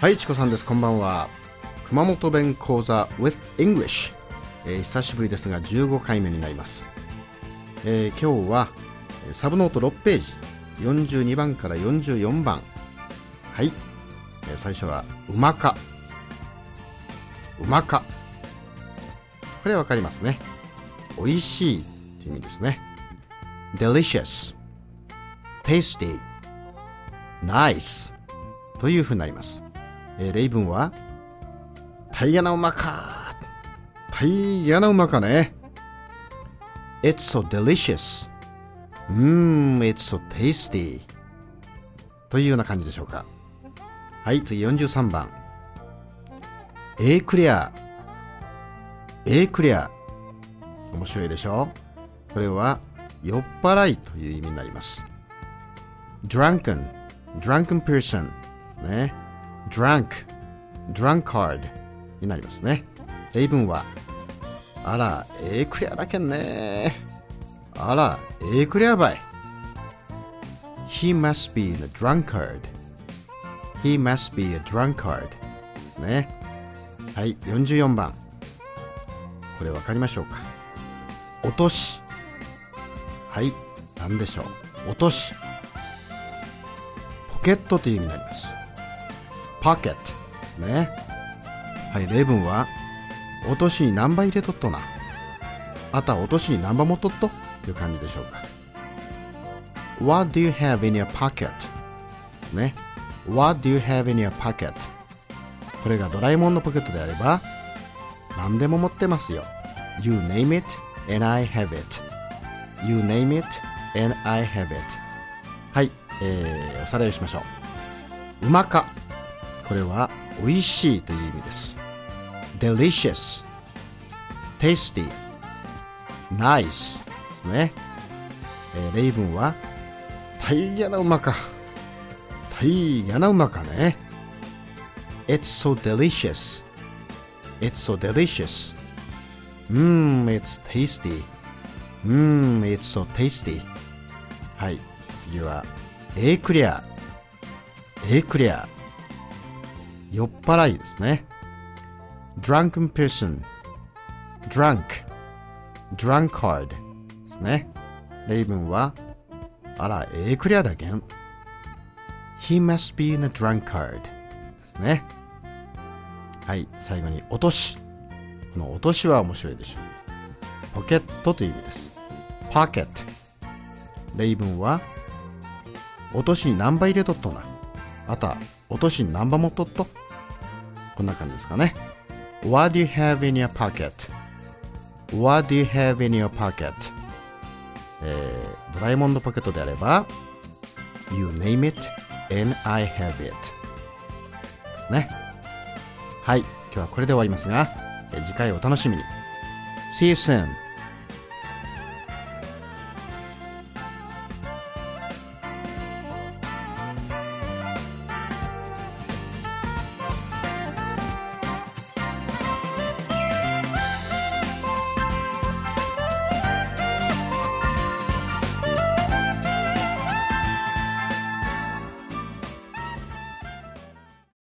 はいチコさんです。こんばんは。熊本弁講座 with English、えー久しぶりですが15回目になります、えー今日はサブノート6ページ。42番から44番。はい、えー最初はうまか。うまか。これわかりますね。美味しいという意味ですね。Delicious tasty nice というふうになります、えー例文はタイヤなうまかタイヤなうまかね。It's so delicious. うーん It's so tasty. というような感じでしょうか。はい次43番。A クリア A クリア面白いでしょ？これは酔っ払いという意味になります。Drunken. Drunken person ね。drunk drunkard になりますね。例文はあらええクリアだけんね。あらええクリアばい。He must be a drunkard. He must be a drunkard ですね。はい44番。これ分かりましょうか。落としはい何でしょう。落としケットという意味になります。ポケットですね。はい例文は落としに何杯入れとっとな。あた落としに何杯もとっとという感じでしょうか。What do you have in your pocket? ね。What do you have in your pocket? これがドラえもんのポケットであれば何でも持ってますよ。You name it and I have it. You name it and I have it. はい、えー、おさらいをしましょううまかこれは美味しいという意味です delicious tasty nice ですね、えー例文は大変なうまか大変なうまかね It's so delicious It's so delicious うん It's tasty うん It's so tasty はい次は A クリア A クリア酔っ払いですね。Drunken person. Drunk. Drunkard ですね。例文はあら A クリアだけん。He must be in a drunkard ですね。はい最後に落とし。この落としは面白いでしょう。ポケットという意味です。ポケット例文は落としに何杯入れとっとなあた落としに何杯持っとっとこんな感じですかね What do you have in your pocket? What do you have in your pocket? えー、ドラえもんのポケットであれば You name it and I have it ですねはい今日はこれで終わりますが、えー次回お楽しみに See you soon!